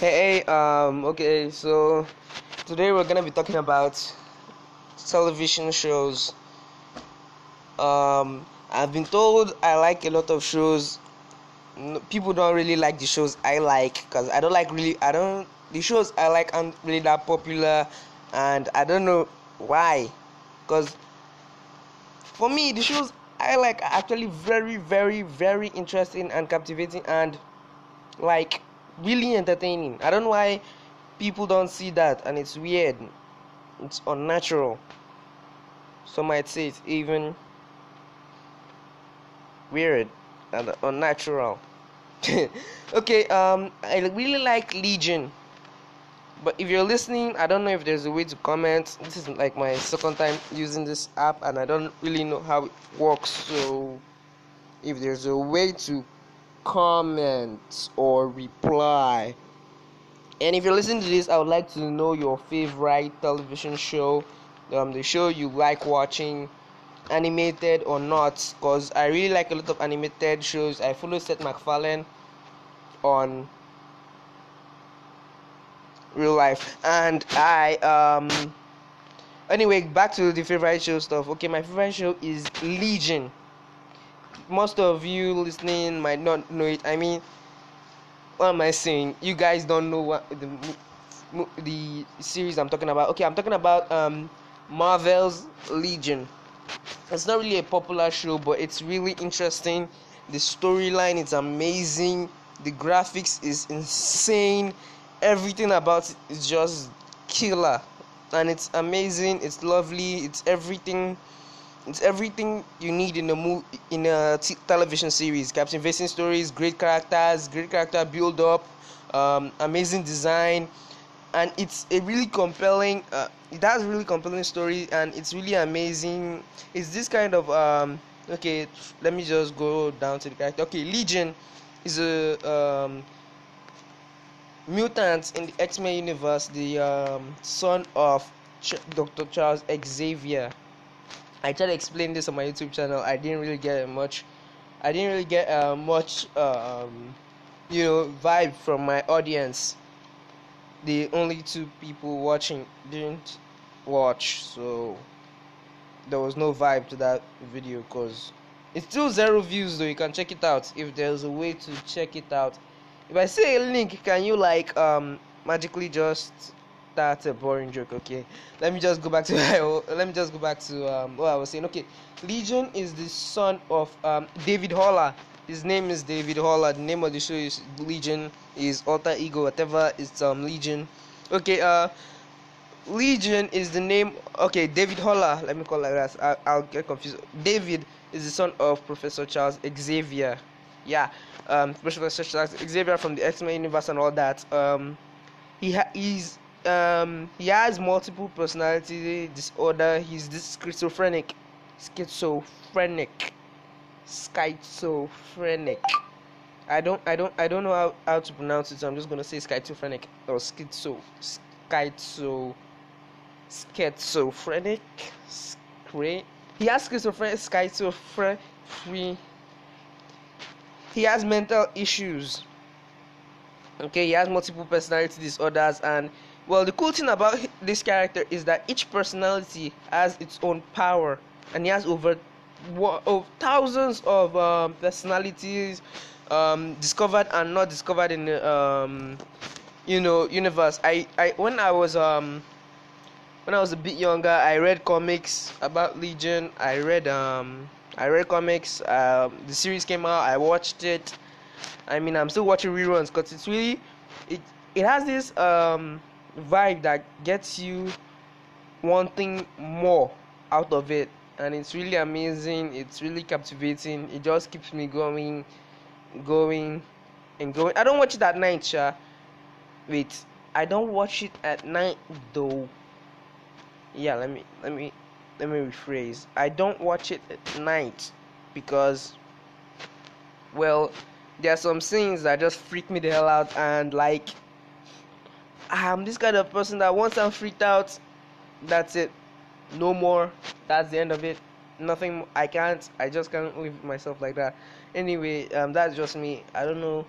Hey, um, okay, so today we're gonna be talking about television shows. Um, I've been told I like a lot of shows. People don't really like the shows I like because I don't like really. I don't the shows I like aren't really that popular, and I don't know why. Because for me, the shows I like actually very, very, very interesting and captivating, and like really entertaining. I don't know why people don't see that, and it's weird. It's unnatural. Some might say it's even weird and unnatural. okay, um, I really like Legion. But if you're listening, I don't know if there's a way to comment. This is like my second time using this app, and I don't really know how it works. So, if there's a way to comment or reply. And if you're listening to this, I would like to know your favorite television show, um, the show you like watching, animated or not. Because I really like a lot of animated shows. I follow Seth MacFarlane on real life, and I um. Anyway, back to the favorite show stuff. Okay, my favorite show is Legion most of you listening might not know it. I mean, what am I saying? You guys don't know what the the series I'm talking about. Okay, I'm talking about um, Marvel's Legion. It's not really a popular show, but it's really interesting. The storyline is amazing. The graphics is insane. Everything about it is just killer, and it's amazing. It's lovely. It's everything it's everything you need in a movie in a t- television series Captain captivating stories great characters great character build up um, amazing design and it's a really compelling uh, it has really compelling story and it's really amazing it's this kind of um, okay let me just go down to the character okay legion is a um, mutant in the x-men universe the um, son of Ch- dr charles xavier I tried to explain this on my YouTube channel. I didn't really get much. I didn't really get uh, much, um, you know, vibe from my audience. The only two people watching didn't watch, so there was no vibe to that video. Cause it's still zero views, though. You can check it out if there's a way to check it out. If I say a link, can you like um magically just that's a boring joke. Okay, let me just go back to let me just go back to um, what I was saying. Okay, Legion is the son of um, David Haller. His name is David Haller. The name of the show is Legion. Is alter ego whatever. It's um Legion. Okay. Uh, Legion is the name. Okay, David Haller. Let me call like that. I, will get confused. David is the son of Professor Charles Xavier. Yeah, um, Professor Charles Xavier from the X Men universe and all that. Um, he ha- he's um, he has multiple personality disorder. He's this schizophrenic, schizophrenic, schizophrenic. I don't, I don't, I don't know how, how to pronounce it. So I'm just gonna say schizophrenic or schizo, schizo, schizophrenic. He has schizophrenic, schizophrenic. He has mental issues. Okay, he has multiple personality disorders and well, the cool thing about this character is that each personality has its own power, and he has over, thousands of um, personalities um, discovered and not discovered in the um, you know universe. I, I when I was um when I was a bit younger, I read comics about Legion. I read um I read comics. Um, the series came out. I watched it. I mean, I'm still watching reruns because it's really it it has this um vibe that gets you wanting more out of it and it's really amazing it's really captivating it just keeps me going going and going i don't watch it at night sha wait i don't watch it at night though yeah let me let me let me rephrase i don't watch it at night because well there are some scenes that just freak me the hell out and like I'm this kind of person that once I'm freaked out, that's it. No more. That's the end of it. nothing i can't i just can't live myself like that anyway um that's just me i don't know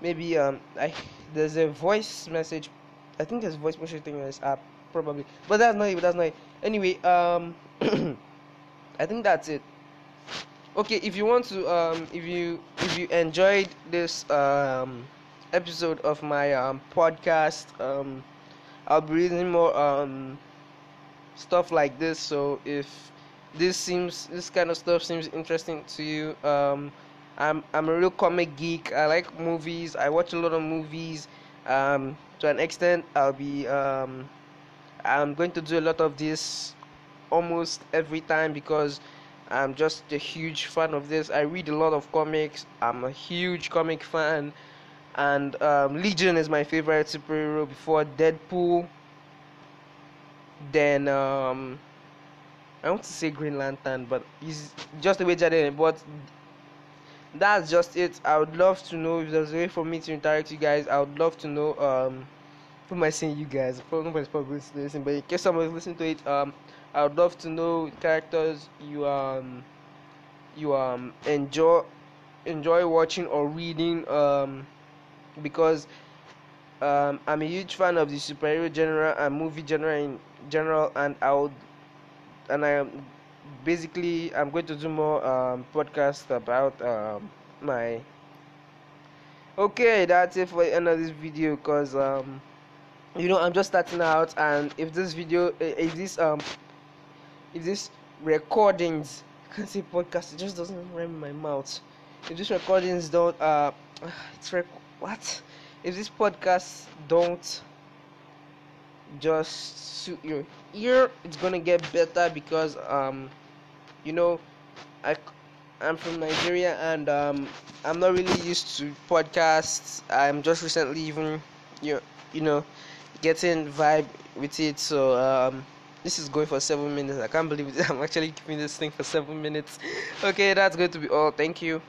maybe um i there's a voice message i think there's voice message thing on this app probably. But that's not it that's not it. Anyway um i think that's it. Okay if you want to um if you if you enjoyed this um episode of my um podcast um i'll be reading more um stuff like this. So if this seems this kind of stuff seems interesting to you um i'm i'm a real comic geek. I like movies. I watch a lot of movies. Um to an extent i'll be um i'm going to do a lot of this almost every time because i'm just a huge fan of this i read a lot of comics i'm a huge comic fan and um, legion is my favorite superhero before deadpool then um I want to say Green Lantern, but he's just the way Jaden. But that's just it. I would love to know if there's a way for me to interact with you guys. I would love to know. Um, who am I saying you guys? Nobody's probably listening, but in case someone's listening to it, um, I would love to know characters you um you um enjoy enjoy watching or reading um because um I'm a huge fan of the superhero genre and movie genre in general, and I would and I basically I'm going to do more um, podcast about um, my. Okay, that's it for the end of this video, cause um, you know I'm just starting out, and if this video, if this um, if this recordings, can't say podcast, it just doesn't rhyme in my mouth. If these recordings don't uh, it's rec- what? If this podcast don't just suit your ear it's gonna get better because um you know i i'm from nigeria and um i'm not really used to podcasts i'm just recently even you you know getting vibe with it. So um this is going for seven minutes. I can't believe i'm actually keeping this thing for seven minutes. Okay that's going to be all. Thank you